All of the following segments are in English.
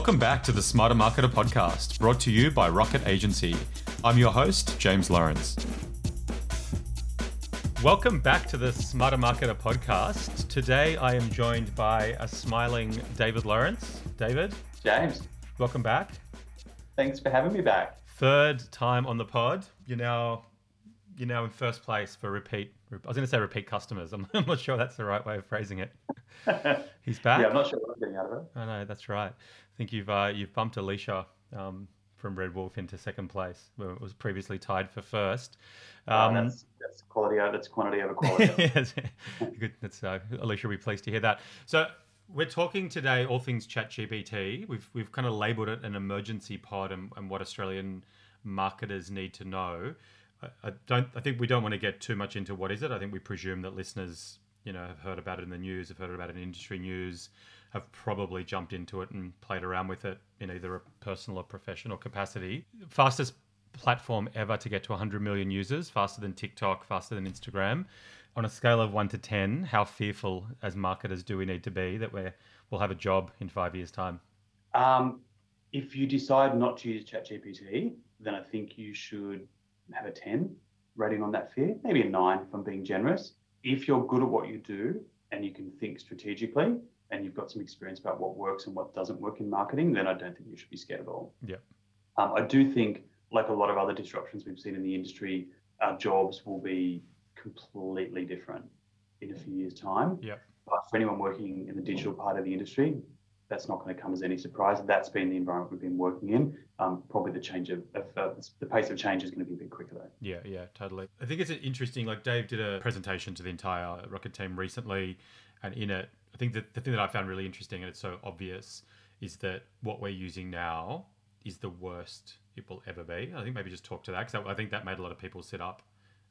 Welcome back to the Smarter Marketer podcast, brought to you by Rocket Agency. I'm your host, James Lawrence. Welcome back to the Smarter Marketer podcast. Today I am joined by a smiling David Lawrence. David, James, welcome back. thanks for having me back. Third time on the pod. You're now you're now in first place for repeat. I was going to say repeat customers. I'm, I'm not sure that's the right way of phrasing it. He's back. Yeah, I'm not sure what I'm getting out of it. I know that's right. I think you've uh, you've bumped Alicia um, from Red Wolf into second place, where it was previously tied for first. Uh, Um, that's, that's quality. over- That's quantity over quality. yes. Good. That's uh, Alicia will be pleased to hear that. So we're talking today all things ChatGPT. We've we've kind of labelled it an emergency pod and, and what Australian marketers need to know. I, don't. I think we don't want to get too much into what is it. I think we presume that listeners, you know, have heard about it in the news, have heard about it in industry news, have probably jumped into it and played around with it in either a personal or professional capacity. Fastest platform ever to get to 100 million users, faster than TikTok, faster than Instagram. On a scale of one to 10, how fearful as marketers do we need to be that we're, we'll have a job in five years' time? um, if you decide not to use ChatGPT, then I think you should have a 10 rating on that fear, maybe a nine if I'm being generous. If you're good at what you do and you can think strategically and you've got some experience about what works and what doesn't work in marketing, then I don't think you should be scared at all. Yeah. Um, I do think, like a lot of other disruptions we've seen in the industry, our jobs will be completely different in a few years' time. Yeah. But for anyone working in the digital part of the industry, that's not going to come as any surprise. That's been the environment we've been working in. Um, probably the change of, of uh, the pace of change is going to be a bit quicker though. Yeah, yeah, totally. I think it's interesting. Like Dave did a presentation to the entire Rocket team recently, and in it, I think that the thing that I found really interesting, and it's so obvious, is that what we're using now is the worst it will ever be. I think maybe just talk to that because I think that made a lot of people sit up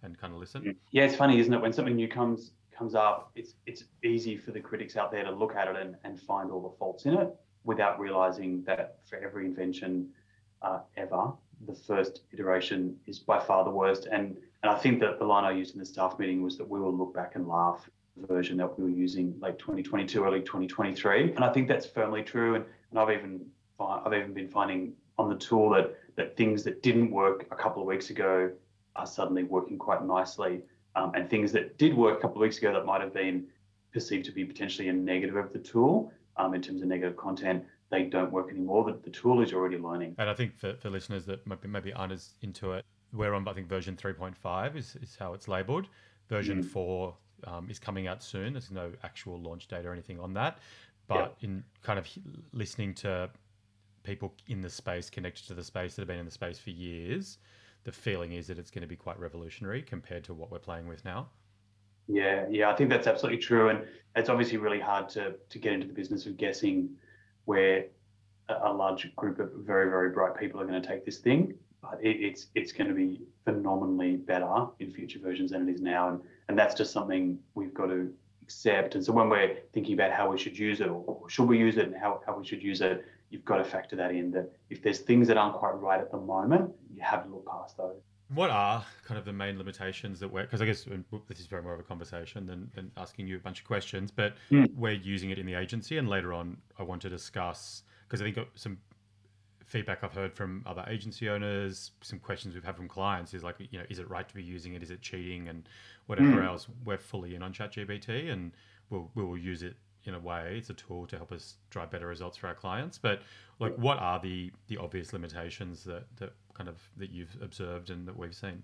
and kind of listen. Yeah, it's funny, isn't it? When something new comes comes up, it's it's easy for the critics out there to look at it and, and find all the faults in it without realizing that for every invention uh, ever, the first iteration is by far the worst. And and I think that the line I used in the staff meeting was that we will look back and laugh the version that we were using late 2022, early 2023. And I think that's firmly true. And, and I've even I've even been finding on the tool that that things that didn't work a couple of weeks ago are suddenly working quite nicely. Um, and things that did work a couple of weeks ago that might have been perceived to be potentially a negative of the tool um, in terms of negative content, they don't work anymore. The, the tool is already learning. And I think for, for listeners that maybe, maybe aren't as into it, we're on I think version 3.5 is, is how it's labeled. Version Mm. 4 um, is coming out soon. There's no actual launch date or anything on that. But in kind of listening to people in the space, connected to the space that have been in the space for years, the feeling is that it's going to be quite revolutionary compared to what we're playing with now. Yeah, yeah, I think that's absolutely true, and it's obviously really hard to to get into the business of guessing where a, large group of very very bright people are going to take this thing. But it, it's it's going to be phenomenally better in future versions than it is now, and and that's just something we've got to accept. And so when we're thinking about how we should use it, or should we use it, and how how we should use it, you've got to factor that in. That if there's things that aren't quite right at the moment, you have to look past those. What are kind of the main limitations that we're, because I guess this is very more of a conversation than, than asking you a bunch of questions, but Mm. we're using it in the agency. And later on, I want to discuss, because I think some feedback I've heard from other agency owners, some questions we've had from clients is like, you know, is it right to be using it? Is it cheating? And whatever Mm. else. We're fully in on ChatGPT and we'll, we will use it in a way. It's a tool to help us drive better results for our clients. But like, what are the, the obvious limitations that, that kind of that you've observed and that we've seen?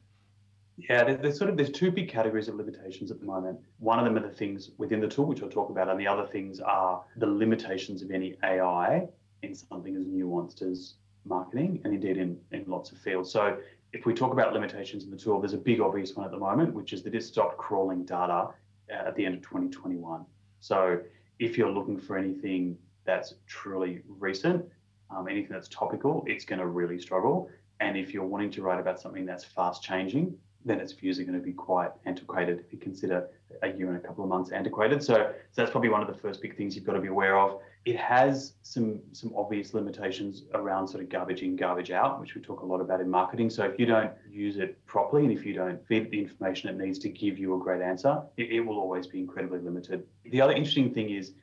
Yeah, there- there's sort of there's two big categories of limitations at the moment. One of them are the things within the tool, which I'll talk about, and the other things are the limitations of any AI in something as nuanced as marketing, and indeed in in lots of fields. So if we talk about limitations in the tool, there's a big obvious one at the moment, which is that it stopped crawling data uh, at the end of 2021. So if you're looking for anything that's truly recent, um, anything that's topical, it's going to really struggle. And if you're wanting to write about something that's fast changing, then its views are going to be quite antiquated if you consider a year and a couple of months antiquated. So, so that's probably one of the first big things you've got to be aware of. It has some some obvious limitations around sort of garbage in, garbage out, which we talk a lot about in marketing. So if you don't use it properly and if you don't feed it the information it needs to give you a great answer, it, it will always be incredibly limited. The other interesting thing is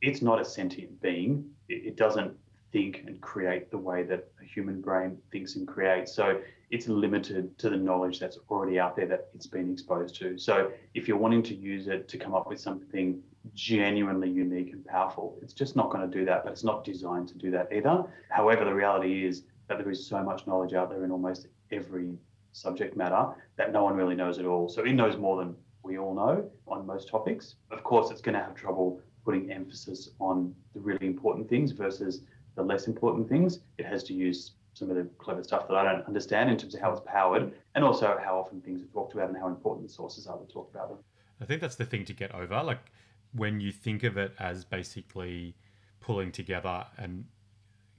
it's not a sentient being. It, it doesn't think and create the way that a human brain thinks and creates. So it's limited to the knowledge that's already out there that it's been exposed to. So if you're wanting to use it to come up with something genuinely unique and powerful, it's just not going to do that, but it's not designed to do that either. However, the reality is that there is so much knowledge out there in almost every subject matter that no one really knows at all. So it knows more than we all know on most topics. Of course, it's going to have trouble putting emphasis on the really important things versus the less important things. It has to use some of the clever stuff that I don't understand in terms of how it's powered and also how often things are talked about and how important the sources are to talk about them. I think that's the thing to get over. Like when you think of it as basically pulling together and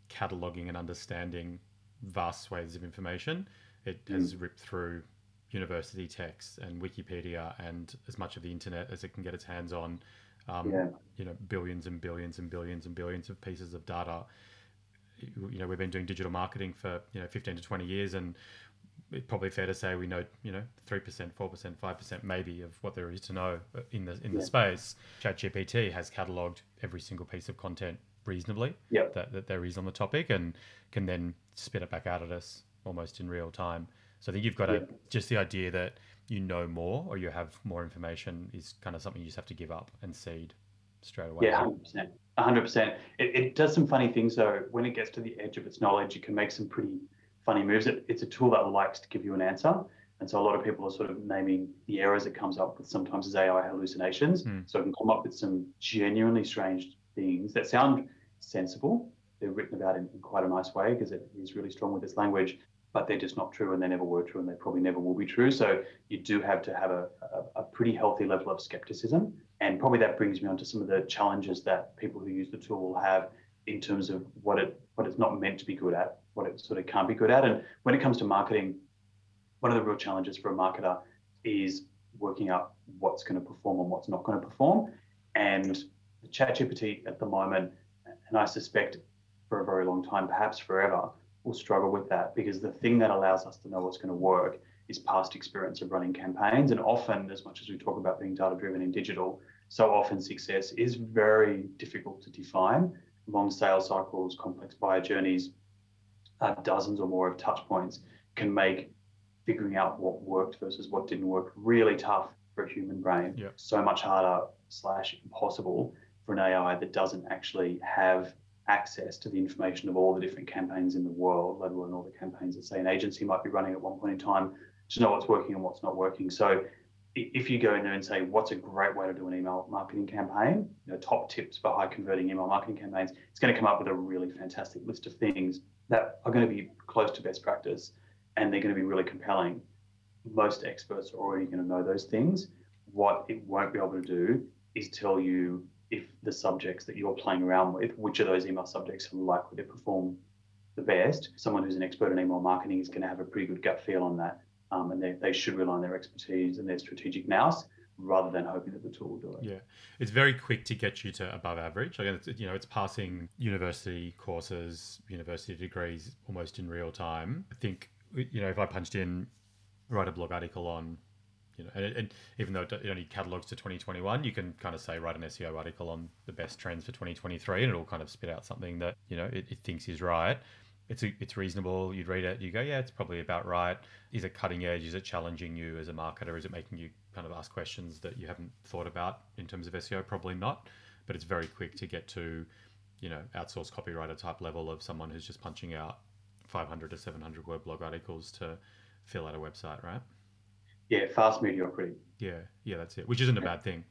cataloging and understanding vast swathes of information, it mm. has ripped through university texts and Wikipedia and as much of the internet as it can get its hands on. Um, yeah. You know, billions and billions and billions and billions of pieces of data. You know, we've been doing digital marketing for you know 15 to 20 years, and it's probably fair to say we know you know three percent, four percent, five percent, maybe of what there is to know in the in yeah. the space. ChatGPT has catalogued every single piece of content reasonably yep. that, that there is on the topic, and can then spit it back out at us almost in real time. So I think you've got to just the idea that you know more or you have more information is kind of something you just have to give up and cede straight away. Yeah, 100%. 100%. It, it does some funny things though. When it gets to the edge of its knowledge, it can make some pretty funny moves. It, it's a tool that likes to give you an answer. And so a lot of people are sort of naming the errors it comes up with sometimes as AI hallucinations. Mm. So it can come up with some genuinely strange things that sound sensible. They're written about in, in quite a nice way because it is really strong with its language but they're just not true and they never were true and they probably never will be true. So you do have to have a, a, a, pretty healthy level of skepticism. And probably that brings me on to some of the challenges that people who use the tool will have in terms of what it what it's not meant to be good at, what it sort of can't be good at. And when it comes to marketing, one of the real challenges for a marketer is working out what's going to perform and what's not going to perform. And the ChatGPT at the moment, and I suspect for a very long time, perhaps forever, will struggle with that because the thing that allows us to know what's going to work is past experience of running campaigns. And often, as much as we talk about being data driven in digital, so often success is very difficult to define. Long sales cycles, complex buyer journeys, uh, dozens or more of touch points can make figuring out what worked versus what didn't work really tough for a human brain. So much harder slash impossible for an AI that doesn't actually have access to the information of all the different campaigns in the world, let alone all the campaigns that say an agency might be running at one point in time to know what's working and what's not working. So if you go in there and say what's a great way to do an email marketing campaign, you know, top tips for high converting email marketing campaigns, it's going to come up with a really fantastic list of things that are going to be close to best practice and they're going to be really compelling. Most experts are already going to know those things. What it won't be able to do is tell you if the subjects that you're playing around with, which of those email subjects are likely to perform the best. Someone who's an expert in email marketing is going to have a pretty good gut feel on that. Um, and they, they should rely on their expertise and their strategic nous rather than hoping that the tool will do it. Yeah, it's very quick to get you to above average. Like it's, you know, it's passing university courses, university degrees almost in real time. I think you know if I punched in write a blog article on you know, and, and, even though it only catalogs to 2021, you can kind of say write an SEO article on the best trends for 2023, and it'll kind of spit out something that you know it, it thinks is right. It's a, it's reasonable. You'd read it, you go, yeah, it's probably about right. Is it cutting edge? Is it challenging you as a marketer? Is it making you kind of ask questions that you haven't thought about in terms of SEO? Probably not, but it's very quick to get to, you know, outsourced copywriter type level of someone who's just punching out 500 to 700 word blog articles to fill out a website, right? yeah, fast mediocrity. Yeah, yeah, that's it. Which isn't a bad thing.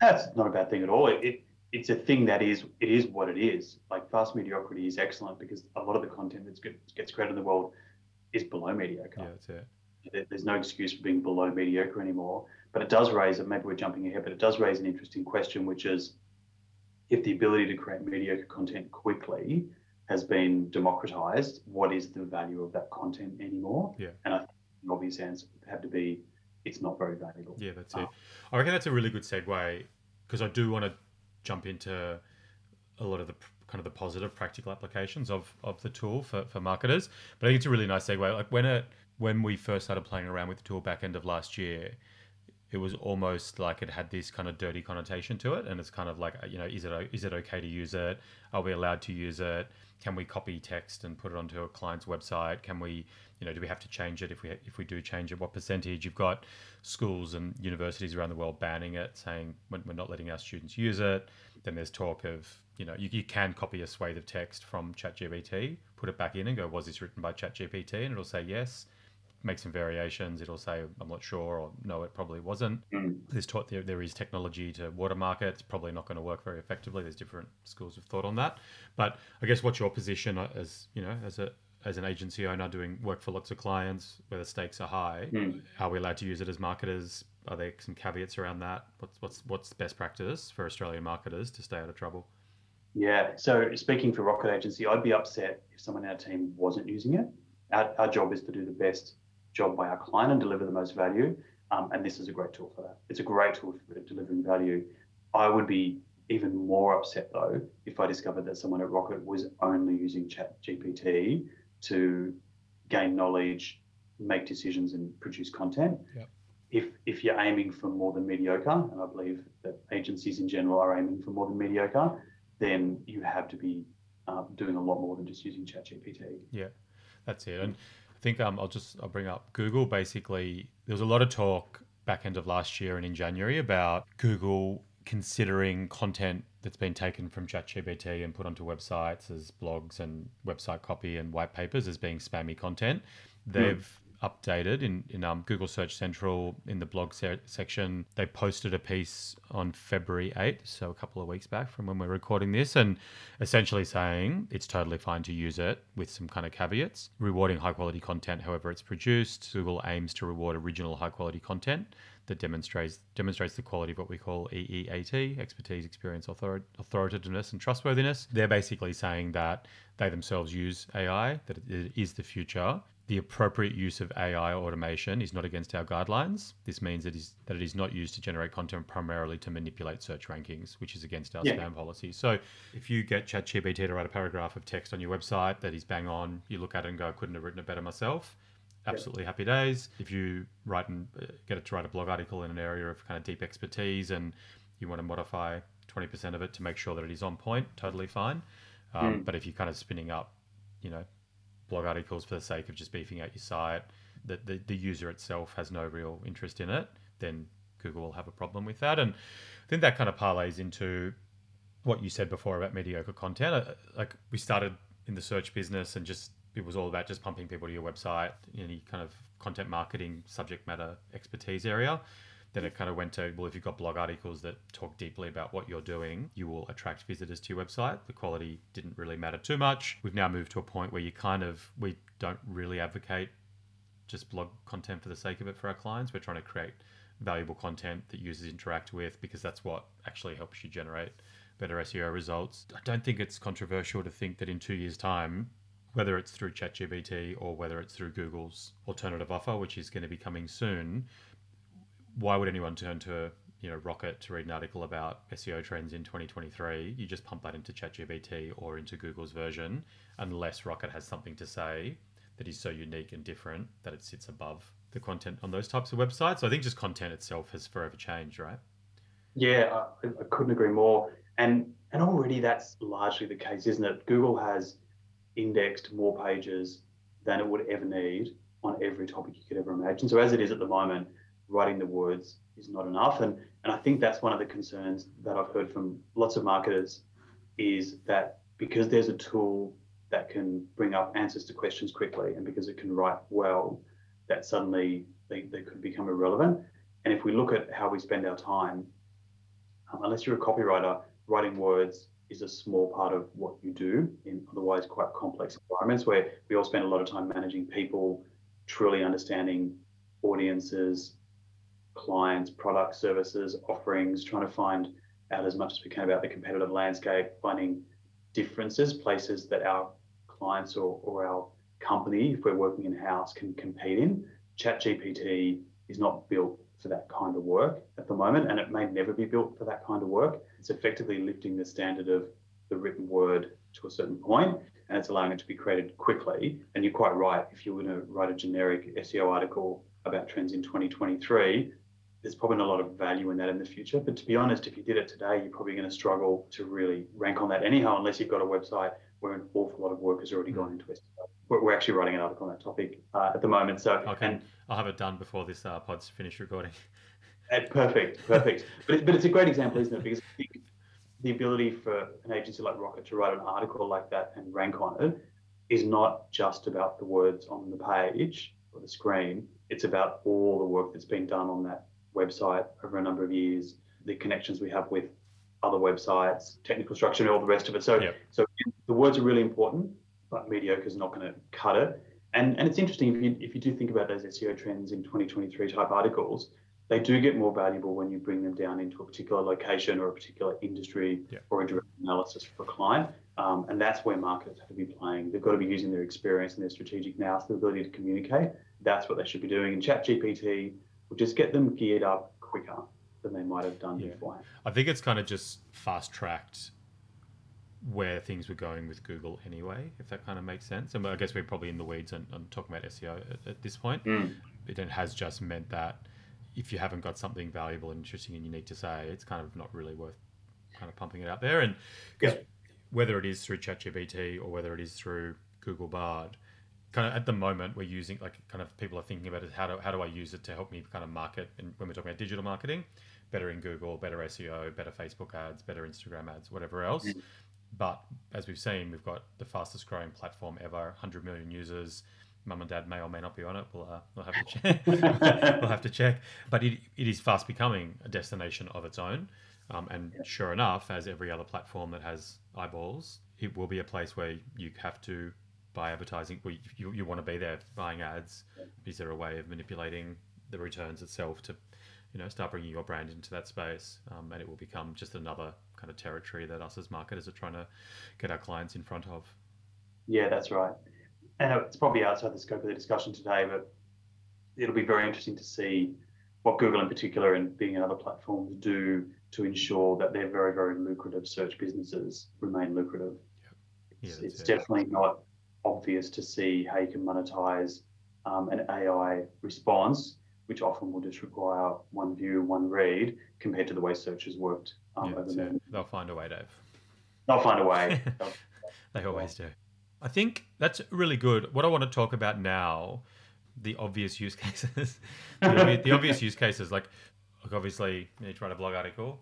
That's not a bad thing at all. It, it it's a thing that is it is what it is. Like fast mediocrity is excellent because a lot of the content that gets created in the world is below mediocre. Yeah, that's it. There's no excuse for being below mediocre anymore. But it does raise, and maybe we're jumping ahead, but it does raise an interesting question, which is if the ability to create mediocre content quickly has been democratized, what is the value of that content anymore? Yeah. And I think the obvious answer would have to be it's not very valuable. Yeah, that's ah. it. I reckon that's a really good segue because I do want to jump into a lot of the kind of the positive practical applications of, of the tool for, for marketers. But I think it's a really nice segue. Like when it when we first started playing around with the tool back end of last year, it was almost like it had this kind of dirty connotation to it, and it's kind of like you know, is it is it okay to use it? Are we allowed to use it? Can we copy text and put it onto a client's website? Can we, you know, do we have to change it if we if we do change it? What percentage? You've got schools and universities around the world banning it, saying we're not letting our students use it. Then there's talk of you know, you, you can copy a swathe of text from ChatGPT, put it back in and go, was this written by ChatGPT? And it'll say yes. Make some variations. It'll say, I'm not sure, or no, it probably wasn't. Mm. There's taught there, there is technology to watermark it. It's probably not going to work very effectively. There's different schools of thought on that. But I guess what's your position as, you know, as a as an agency owner doing work for lots of clients where the stakes are high, mm. are we allowed to use it as marketers? Are there some caveats around that? What's what's what's best practice for Australian marketers to stay out of trouble? Yeah. So speaking for Rocket Agency, I'd be upset if someone in our team wasn't using it. Our, our job is to do the best job by our client and deliver the most value. Um, and this is a great tool for that. It's a great tool for delivering value. I would be even more upset though if I discovered that someone at Rocket was only using Chat GPT to gain knowledge, make decisions, and produce content. Yep. If if you're aiming for more than mediocre, and I believe that agencies in general are aiming for more than mediocre, then you have to be um, doing a lot more than just using ChatGPT. Yeah, that's it. And think um, I'll just I'll bring up Google. Basically, there was a lot of talk back end of last year and in January about Google considering content that's been taken from ChatGPT and put onto websites as blogs and website copy and white papers as being spammy content. Hmm. They've updated in, in um, Google Search Central in the blog se- section. They posted a piece on February 8th, so a couple of weeks back from when we're recording this, and essentially saying it's totally fine to use it with some kind of caveats, rewarding high quality content however it's produced. Google aims to reward original high quality content that demonstrates demonstrates the quality of what we call EEAT, expertise, experience, author- authoritativeness, and trustworthiness. They're basically saying that they themselves use AI, that it is the future, the appropriate use of AI automation is not against our guidelines. This means that, is, that it is not used to generate content primarily to manipulate search rankings, which is against our yeah. spam policy. So if you get ChatGPT to write a paragraph of text on your website that is bang on, you look at it and go, I couldn't have written it better myself. Absolutely yeah. happy days. If you write and uh, get it to write a blog article in an area of kind of deep expertise and you want to modify 20% of it to make sure that it is on point, totally fine. Um, mm. But if you're kind of spinning up, you know, blog articles for the sake of just beefing out your site, that the, the user itself has no real interest in it, then Google will have a problem with that. And I think that kind of parlays into what you said before about mediocre content. Uh, like we started in the search business and just it was all about just pumping people to your website, any kind of content marketing subject matter expertise area. Then it kind of went to, well, if you've got blog articles that talk deeply about what you're doing, you will attract visitors to your website. The quality didn't really matter too much. We've now moved to a point where you kind of, we don't really advocate just blog content for the sake of it for our clients. We're trying to create valuable content that users interact with because that's what actually helps you generate better SEO results. I don't think it's controversial to think that in two years' time, whether it's through ChatGPT or whether it's through Google's alternative offer, which is going to be coming soon, why would anyone turn to you know Rocket to read an article about SEO trends in 2023? You just pump that into ChatGPT or into Google's version, unless Rocket has something to say that is so unique and different that it sits above the content on those types of websites. So I think just content itself has forever changed, right? Yeah, I, I couldn't agree more. And and already that's largely the case, isn't it? Google has indexed more pages than it would ever need on every topic you could ever imagine. So as it is at the moment, writing the words is not enough. And, and I think that's one of the concerns that I've heard from lots of marketers is that because there's a tool that can bring up answers to questions quickly and because it can write well, that suddenly they, they could become irrelevant. And if we look at how we spend our time, um, unless you're a copywriter, writing words is a small part of what you do in otherwise quite complex environments where we all spend a lot of time managing people, truly understanding audiences, clients, products, services, offerings, trying to find out as much as we can about the competitive landscape, finding differences, places that our clients or, or our company, if we're working in house, can compete in. ChatGPT is not built for that kind of work at the moment, and it may never be built for that kind of work. It's effectively lifting the standard of the written word to a certain point, and it's allowing it to be created quickly. And you're quite right. If you were to write a generic SEO article about trends in 2023, there's probably not a lot of value in that in the future. But to be honest, if you did it today, you're probably going to struggle to really rank on that anyhow, unless you've got a website where an awful lot of work has already gone into it. We're, we're actually writing an article on that topic uh, at the moment. So okay, and, I'll have it done before this uh, pod's finished recording. Uh, perfect, perfect. but it, but it's a great example, isn't it? Because the ability for an agency like Rocket to write an article like that and rank on it is not just about the words on the page or the screen. It's about all the work that's been done on that website over a number of years, the connections we have with other websites, technical structure, and all the rest of it. So, yep. so the words are really important, but mediocre is not going to cut it. And and it's interesting if you if you do think about those SEO trends in 2023 type articles, they do get more valuable when you bring them down into a particular location or a particular industry yep. or a direct analysis for a client. Um, and that's where marketers have to be playing. They've got to be using their experience and their strategic nous, the ability to communicate. That's what they should be doing. And ChatGPT will just get them geared up quicker than they might have done yeah. beforehand. I think it's kind of just fast tracked where things were going with Google anyway, if that kind of makes sense. And I guess we're probably in the weeds and, talking about SEO at, at this point. Mm. It has just meant that if you haven't got something valuable and interesting and unique to say, it's kind of not really worth kind of pumping it out there. And yeah. whether it is through ChatGPT or whether it is through Google Bard, kind of at the moment we're using like kind of people are thinking about it how do, how do I use it to help me kind of market and when we're talking about digital marketing better in Google better SEO better Facebook ads better Instagram ads whatever else. Mm-hmm. but as we've seen we've got the fastest growing platform ever 100 million users. Mum and dad may or may not be on it. We'll, uh, we'll have to check we'll have to check. But it, it is fast becoming a destination of its own. Um, and yeah. sure enough as every other platform that has eyeballs it will be a place where you have to buy advertising? Well, you, you want to be there buying ads. Is there a way of manipulating the returns itself to, you know, start bringing your brand into that space? Um, and it will become just another kind of territory that us as marketers are trying to get our clients in front of. Yeah, that's right. And it's probably outside the scope of the discussion today, but it'll be very interesting to see what Google in particular and Bing in other platforms do to ensure that their very, very lucrative search businesses remain lucrative. Yeah, it's, it's definitely not obvious to see how you can monetize um, an AI response, which often will just require one view, one read, compared to the way search has worked um, yeah, They'll find a way, Dave. They'll find a way. they always do. I think that's really good. What I want to talk about now, the obvious use cases, the, the, obvious use cases, like, like obviously you need to write a blog article,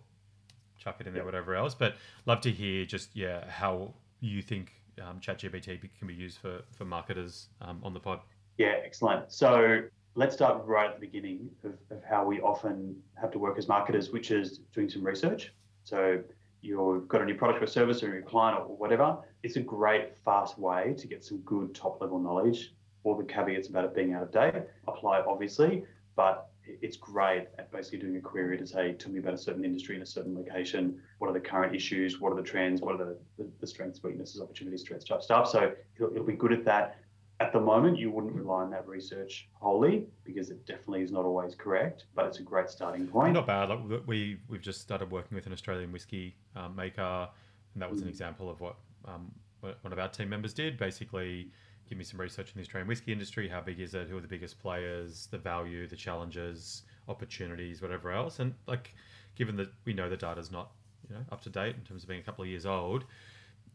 chuck it in there, whatever else. But love to hear just yeah how you think um, ChatGPT can be used for for marketers um, on the pod? Yeah, excellent. So let's start right at the beginning of, of how we often have to work as marketers, which is doing some research. So you've got a new product or service or a new client or whatever. It's a great, fast way to get some good top level knowledge. All the caveats about it being out of date apply, obviously, but it's great at basically doing a query to say, tell me about a certain industry in a certain location. What are the current issues? What are the trends? What are the, the, the strengths, weaknesses, opportunities, threats, type stuff? So it'll, it'll, be good at that. At the moment, you wouldn't rely on that research wholly because it definitely is not always correct, but it's a great starting point. Not bad. Like we we've just started working with an Australian whiskey um, maker, and that was mm. an example of what um, one of our team members did. Basically, give me some research in the Australian whiskey industry. How big is it? Who are the biggest players? The value, the challenges, opportunities, whatever else. And like, given that we know the data is not you know up to date in terms of being a couple of years old,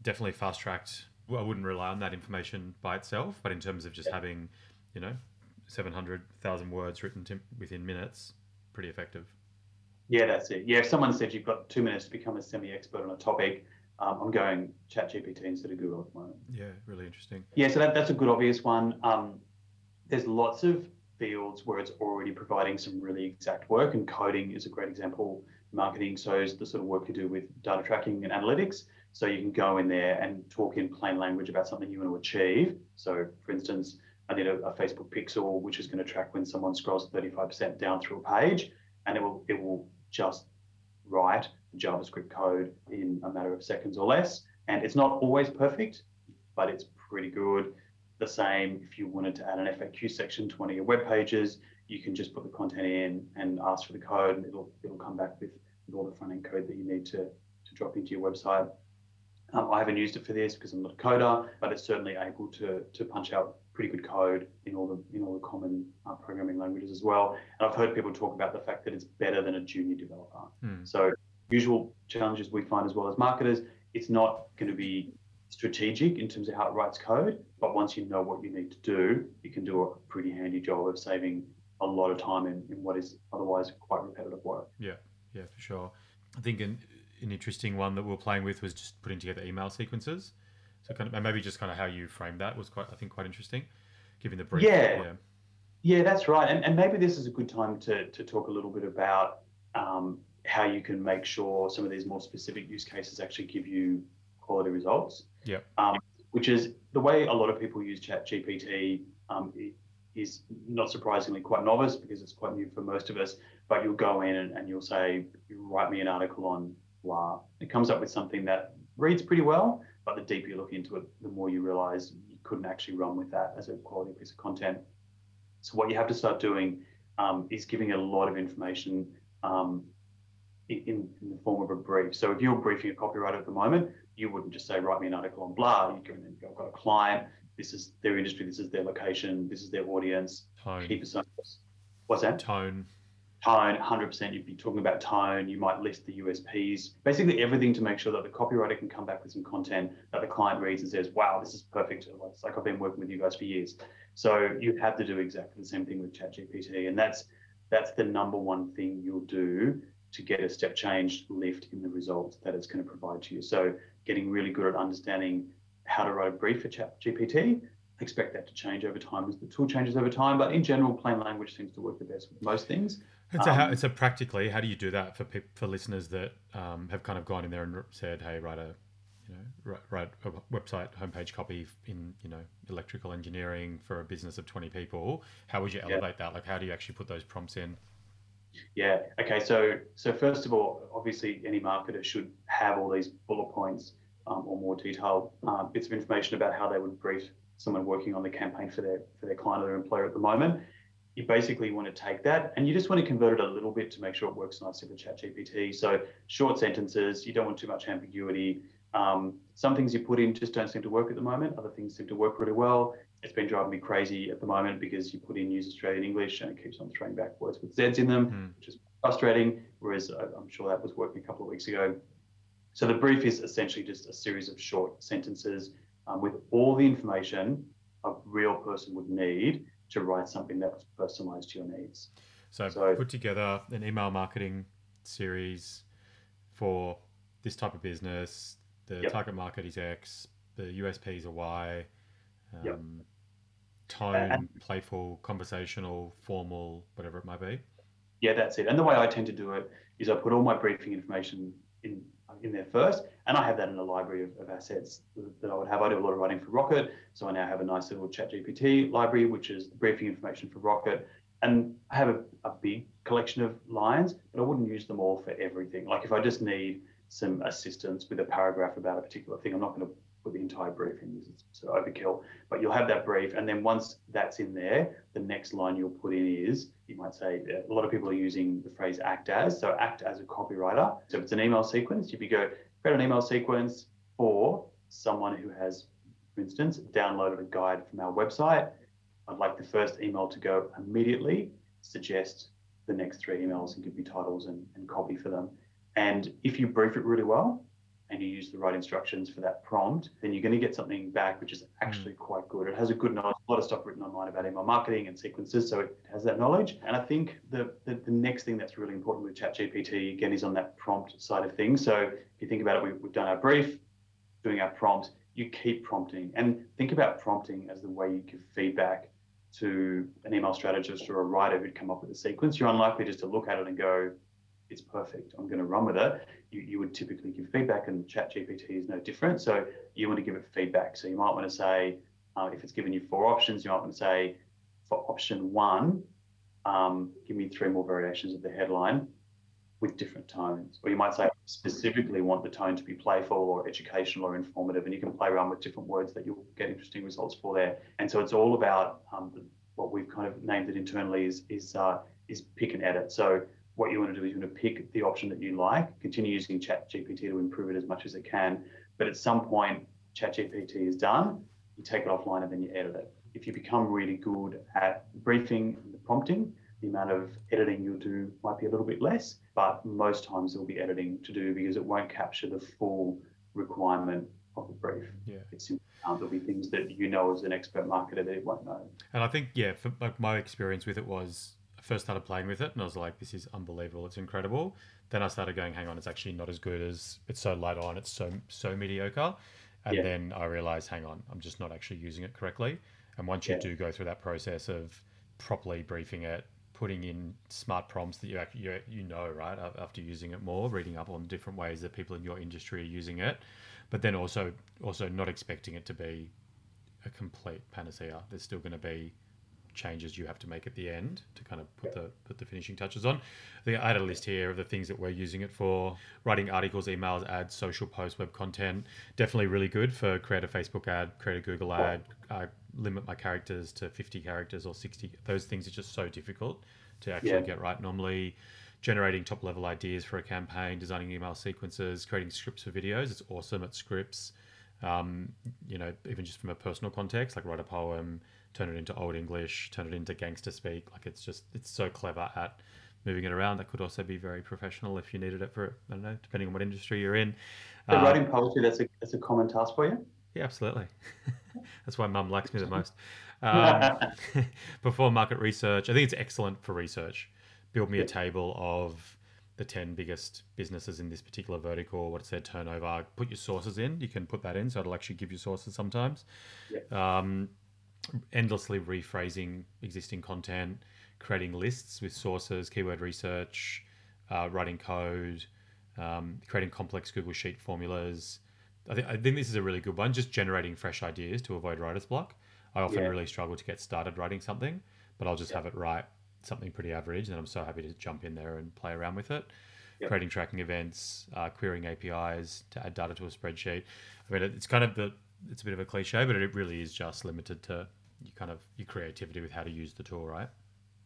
definitely fast tracked. I wouldn't rely on that information by itself, but in terms of just having, you know, seven hundred thousand words written to, within minutes, pretty effective. Yeah, that's it. Yeah, if someone said you've got two minutes to become a semi-expert on a topic, um, I'm going ChatGPT instead of Google at the moment. Yeah, really interesting. Yeah, so that, that's a good obvious one. Um, there's lots of fields where it's already providing some really exact work, and coding is a great example. Marketing, so is the sort of work you do with data tracking and analytics. So you can go in there and talk in plain language about something you want to achieve. So, for instance, I need a, a Facebook pixel which is going to track when someone scrolls 35% down through a page, and it will it will just write JavaScript code in a matter of seconds or less. And it's not always perfect, but it's pretty good. The same if you wanted to add an FAQ section to one of your web pages, you can just put the content in and ask for the code, and it'll it'll come back with, with all the front end code that you need to, to drop into your website. Um, I haven't used it for this because I'm not a coder, but it's certainly able to, to punch out pretty good code in all the in all the common uh, programming languages as well. And I've heard people talk about the fact that it's better than a junior developer. Hmm. So usual challenges we find as well as marketers, it's not going to be strategic in terms of how it writes code, but once you know what you need to do, you can do a pretty handy job of saving a lot of time in, in what is otherwise quite repetitive work. Yeah, yeah, for sure. I think an, an interesting one that we're playing with was just putting together email sequences. So kind of, and maybe just kind of how you framed that was quite, I think, quite interesting, given the brief. Yeah. yeah. Yeah, that's right. And, and maybe this is a good time to, to talk a little bit about um, how you can make sure some of these more specific use cases actually give you quality results. Yep. Um, which is the way a lot of people use ChatGPT um, is not surprisingly quite novice because it's quite new for most of us. But you'll go in and, and you'll say, write me an article on blah. It comes up with something that reads pretty well, but the deeper you look into it, the more you realize you couldn't actually run with that as a quality piece of content. So what you have to start doing um, is giving it a lot of information um, in, in, the form of a brief. So if you're briefing a copywriter at the moment, you wouldn't just say, write me an article on blah. You can, I've got a client, this is their industry, this is their location, this is their audience, Tone. key personas. What's that? Tone. Tone, 100%. You'd be talking about tone. You might list the USPs, basically everything to make sure that the copywriter can come back with some content that the client reads and says, wow, this is perfect. It's like I've been working with you guys for years. So you have to do exactly the same thing with ChatGPT. And that's that's the number one thing you'll do to get a step change lift in the results that it's going to provide to you. So getting really good at understanding how to write a brief for ChatGPT. Expect that to change over time as the tool changes over time. But in general, plain language seems to work the best with most things. And so, um, how, so practically, how do you do that for people, for listeners that um, have kind of gone in there and said, "Hey, write a, you know, write, write a website homepage copy in, you know, electrical engineering for a business of twenty people." How would you elevate yeah. that? Like, how do you actually put those prompts in? Yeah. Okay. So, so first of all, obviously, any marketer should have all these bullet points um, or more detailed uh, bits of information about how they would brief someone working on the campaign for their for their client or their employer at the moment. You basically want to take that and you just want to convert it a little bit to make sure it works nicely with ChatGPT. So short sentences, you don't want too much ambiguity. Um, some things you put in just don't seem to work at the moment. Other things seem to work really well. It's been driving me crazy at the moment because you put in use Australian English and it keeps on throwing back words with Z's in them, mm. which is frustrating. Whereas I'm sure that was working a couple of weeks ago. So the brief is essentially just a series of short sentences um, with all the information a real person would need to write something that was personalized to your needs. So, so put together an email marketing series for this type of business. The yep. target market is X. The USPs are Y. Um, yep. Tone, and, playful, conversational, formal, whatever it might be. Yeah, that's it. And the way I tend to do it is I put all my briefing information in in there first. And I have that in a library of, of, assets that I would have. I do a lot of writing for Rocket. So I now have a nice little ChatGPT library, which is the briefing information for Rocket. And I have a, a big collection of lines, but I wouldn't use them all for everything. Like if I just need some assistance with a paragraph about a particular thing, I'm not going to put the entire brief in because it's sort of overkill. But you'll have that brief, and then once that's in there, the next line you'll put in is you might say a lot of people are using the phrase act as. So act as a copywriter. So if it's an email sequence, if you go create an email sequence for someone who has, for instance, downloaded a guide from our website. I'd like the first email to go immediately. Suggest the next three emails and give me titles and, and copy for them. And if you brief it really well, and you use the right instructions for that prompt, then you're going to get something back which is actually mm. quite good. It has a good knowledge, a lot of stuff written online about email marketing and sequences, so it has that knowledge. And I think the, the, the next thing that's really important with ChatGPT, again, is on that prompt side of things. So if you think about it, we, we've done our brief, doing our prompt, you keep prompting. And think about prompting as the way you give feedback to an email strategist or a writer who'd come up with a sequence. You're unlikely just to look at it and go, it's perfect. I'm going to run with it. You, you would typically give feedback, and ChatGPT is no different. So you want to give it feedback. So you might want to say, uh, if it's given you four options, you might want to say, for option one, um, give me three more variations of the headline with different tones. Or you might say, specifically want the tone to be playful or educational or informative, and you can play around with different words that you'll get interesting results for there. And so it's all about um, what we've kind of named it internally is is uh, is pick and edit. So what you want to do is you want to pick the option that you like, continue using ChatGPT to improve it as much as it can. But at some point, ChatGPT is done, you take it offline and then you edit it. if you become really good at briefing and the prompting, the amount of editing you'll do might be a little bit less, but most times there'll be editing to do because it won't capture the full requirement of the brief. Yeah. It's um, there'll be things that you know as an expert marketer that it won't know. And I think, yeah, for, like my experience with it was first started playing with it and I was like, this is unbelievable. It's incredible. Then I started going, hang on, it's actually not as good as it's so light on. It's so, so mediocre. And Yeah. then I realized, hang on, I'm just not actually using it correctly. And once you Yeah. do go through that process of properly briefing it, putting in smart prompts that you you, you know, right, after using it more, reading up on different ways that people in your industry are using it, but then also, also not expecting it to be a complete panacea. There's still going to be changes you have to make at the end to kind of put the put the finishing touches on. I think I had a list here of the things that we're using it for: writing articles, emails, ads, social posts, web content. Definitely really good for create a Facebook ad, create a Google ad, I limit my characters to 50 characters or 60. Those things are just so difficult to actually Yeah. get right. Normally, generating top level ideas for a campaign, designing email sequences, creating scripts for videos. It's awesome at scripts. Um, you know, even just from a personal context, like write a poem, turn it into old English, turn it into gangster speak. Like it's just it's so clever at moving it around. That could also be very professional if you needed it for I don't know, depending on what industry you're in. So Uh, writing poetry, that's a, that's a common task for you? yeah, absolutely. That's why mum likes me the most. Um, before market research, I think it's excellent for research. Build me a table of the 10 biggest businesses in this particular vertical, what's their turnover. Put your sources in. You can put that in, so it'll actually give you sources sometimes. Um, endlessly rephrasing existing content, creating lists with sources, keyword research, uh, writing code, um, creating complex Google Sheet formulas. I, think I think this is a really good one. Just generating fresh ideas to avoid writer's block. I often Yeah. really struggle to get started writing something, but I'll just have it write something pretty average, and I'm so happy to jump in there and play around with it. Yep. Creating tracking events, uh, querying APIs to add data to a spreadsheet. I mean, it's kind of the it's a bit of a cliche, but it really is just limited to you kind of your creativity with how to use the tool, right?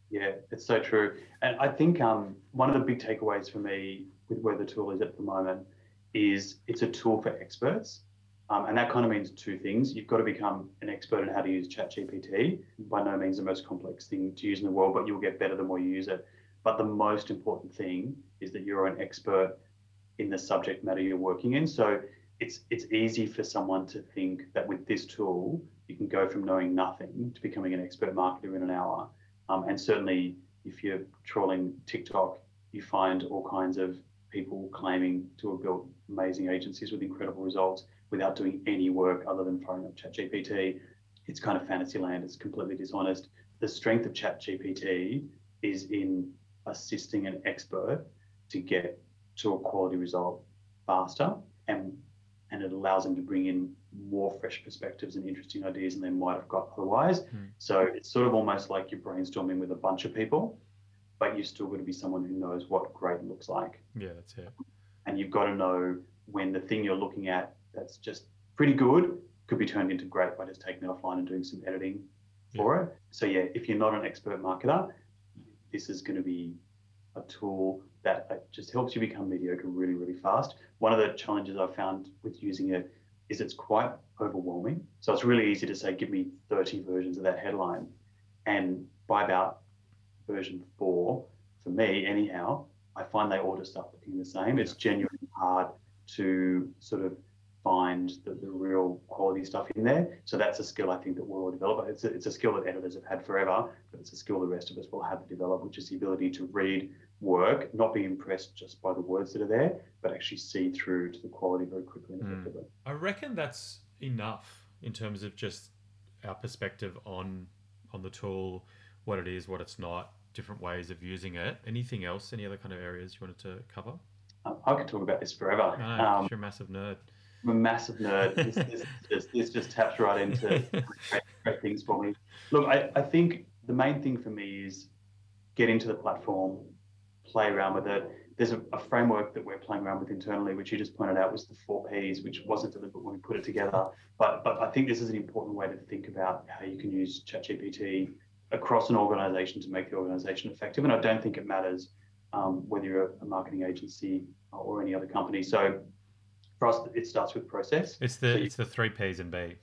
Yeah, it's so true. And I think um, one of the big takeaways for me with where the tool is at the moment is it's a tool for experts. Um, and that kind of means two things. You've got to become an expert in how to use ChatGPT. By no means the most complex thing to use in the world, but you'll get better the more you use it. But the most important thing is that you're an expert in the subject matter you're working in. So it's it's easy for someone to think that with this tool you can go from knowing nothing to becoming an expert marketer in an hour. Um, and certainly, if you're trawling TikTok, you find all kinds of people claiming to have built amazing agencies with incredible results without doing any work other than throwing up ChatGPT. It's kind of fantasy land. It's completely dishonest. The strength of ChatGPT is in assisting an expert to get to a quality result faster and and it allows them to bring in more fresh perspectives and interesting ideas than they might have got otherwise. Hmm. So it's sort of almost like you're brainstorming with a bunch of people, but you're still going to be someone who knows what great looks like. Yeah, that's it. And you've got to know when the thing you're looking at that's just pretty good could be turned into great by just taking it offline and doing some editing for it. So yeah, if you're not an expert marketer, this is going to be a tool that uh, just helps you become mediocre really, really fast. One of the challenges I've found with using it is it's quite overwhelming. So it's really easy to say, give me 30 versions of that headline. And by about version four, for me anyhow, I find they all just start looking the same. It's genuinely hard to sort of find the, the real quality stuff in there. So that's a skill I think that we'll all develop. It's a, it's a skill that editors have had forever, but it's a skill the rest of us will have to develop, which is the ability to read work, not be impressed just by the words that are there, but actually see through to the quality very quickly and Mm. effectively. I reckon that's enough in terms of just our perspective on on the tool, what it is, what it's not, different ways of using it. Anything else? Any other kind of areas you wanted to cover? I could talk about this forever. No, Um, you're a massive nerd. I'm a massive nerd. This, this, just, this just taps right into great, great things for me. Look, I, I think the main thing for me is get into the platform, play around with it. There's a, a framework that we're playing around with internally, which you just pointed out was the four Ps, which wasn't deliberate when we put it together. But but I think this is an important way to think about how you can use ChatGPT across an organization to make the organization effective. And I don't think it matters um, whether you're a marketing agency or any other company. So for us, it starts with process. It's the so you- it's the three P's and B.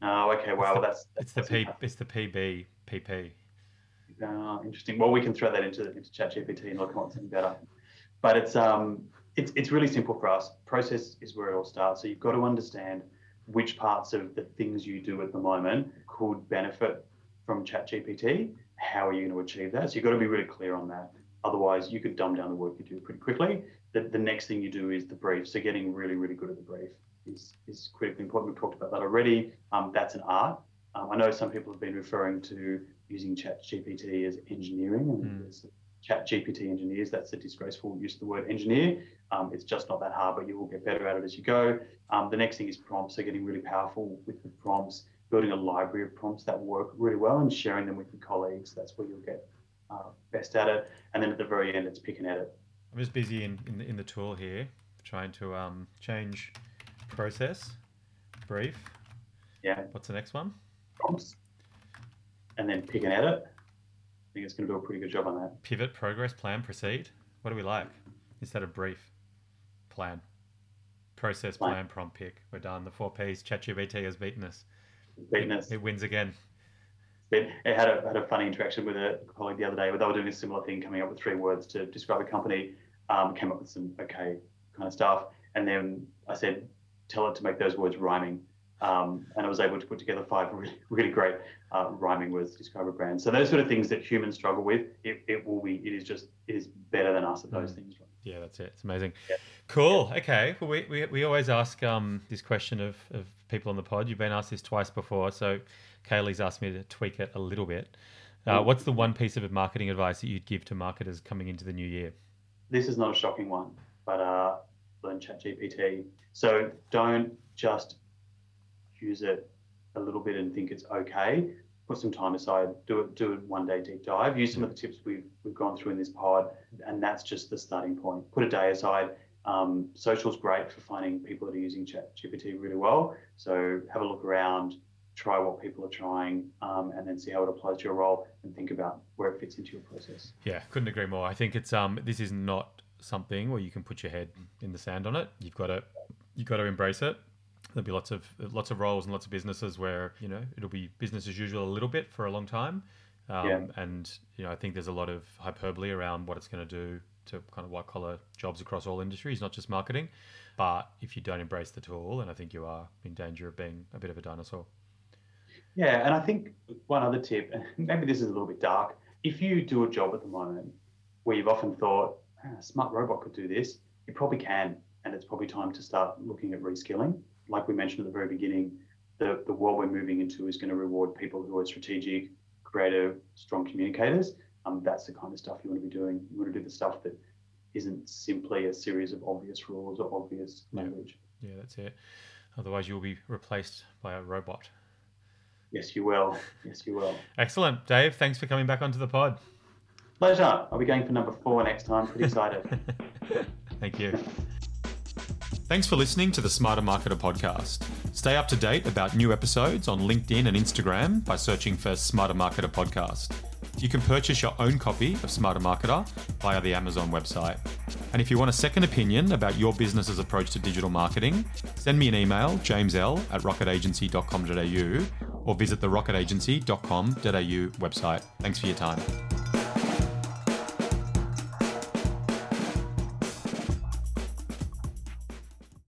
Oh, okay. Wow, that's, It's the P. It's the PB PP. Oh, interesting. Well, we can throw that into into ChatGPT and look at something better. But it's um it's it's really simple for us. Process is where it all starts. So you've got to understand which parts of the things you do at the moment could benefit from ChatGPT. How are you going to achieve that? So you've got to be really clear on that. Otherwise, you could dumb down the work you do pretty quickly. The, the next thing you do is the brief. So getting really, really good at the brief is, is critically important. We've talked about that already. Um, that's an art. Um, I know some people have been referring to using Chat GPT as engineering, and mm. Chat GPT engineers. That's a disgraceful use of the word engineer. Um, it's just not that hard, but you will get better at it as you go. Um, the next thing is prompts. So getting really powerful with the prompts, building a library of prompts that work really well, and sharing them with your colleagues. That's where you'll get uh, best at it. And then at the very end, it's pick and edit. I'm just busy in, in, the, in the tool here, trying to um, change process, brief. Yeah. What's the next one? Prompts. And then pick and edit. I think it's going to do a pretty good job on that. Pivot, progress, plan, proceed. What do we like? Instead of brief, plan. Process, plan, plan prompt, pick. We're done. The four P's. ChatGPT has beaten us. Beaten us. It, it wins again. It, it had a had a funny interaction with a colleague the other day where they were doing a similar thing, coming up with three words to describe a company. Um, came up with some okay kind of stuff, and then I said, tell it to make those words rhyming. Um, and I was able to put together five really, really great uh, rhyming words to describe a brand. So those sort of things that humans struggle with, it, it will be, it is just, it is better than us at those mm. things. Yeah, that's it. It's amazing. Yeah. Cool. Okay. Well, we, we, we always ask um, this question of, of people on the pod. You've been asked this twice before. So Kaylee's asked me to tweak it a little bit. Uh, what's the one piece of marketing advice that you'd give to marketers coming into the new year? This is not a shocking one, but uh, learn ChatGPT. So don't just use it a little bit and think it's okay. Put some time aside. Do it. Do it one day deep dive. Use some of the tips we've we've gone through in this pod, and that's just the starting point. Put a day aside. Um, social's great for finding people that are using ChatGPT really well. So have a look around, try what people are trying, um, and then see how it applies to your role, and think about where it fits into your process. Yeah, couldn't agree more. I think it's um this is not something where you can put your head in the sand on it. You've got to you've got to embrace it. There'll be lots of lots of roles and lots of businesses where you know it'll be business as usual a little bit for a long time, um, yeah. and you know I think there's a lot of hyperbole around what it's going to do to kind of white collar jobs across all industries, not just marketing. But if you don't embrace the tool, and I think you are in danger of being a bit of a dinosaur. Yeah, and I think one other tip, maybe this is a little bit dark. If you do a job at the moment where you've often thought, ah, a smart robot could do this, you probably can. And it's probably time to start looking at reskilling. Like we mentioned at the very beginning, the, the world we're moving into is going to reward people who are strategic, creative, strong communicators. Um, that's the kind of stuff you want to be doing. You want to do the stuff that isn't simply a series of obvious rules or obvious language. Yeah, yeah that's it. Otherwise, you'll be replaced by a robot. Yes, you will. Yes, you will. Excellent. Dave, thanks for coming back onto the pod. Pleasure. I'll be going for number four next time. Pretty excited. Thank you. Thanks for listening to the Smarter Marketer podcast. Stay up to date about new episodes on LinkedIn and Instagram by searching for Smarter Marketer podcast. You can purchase your own copy of Smarter Marketer via the Amazon website. And if you want a second opinion about your business's approach to digital marketing, send me an email, jamesl at rocketagency.com.au, or visit the rocketagency.com.au website. Thanks for your time.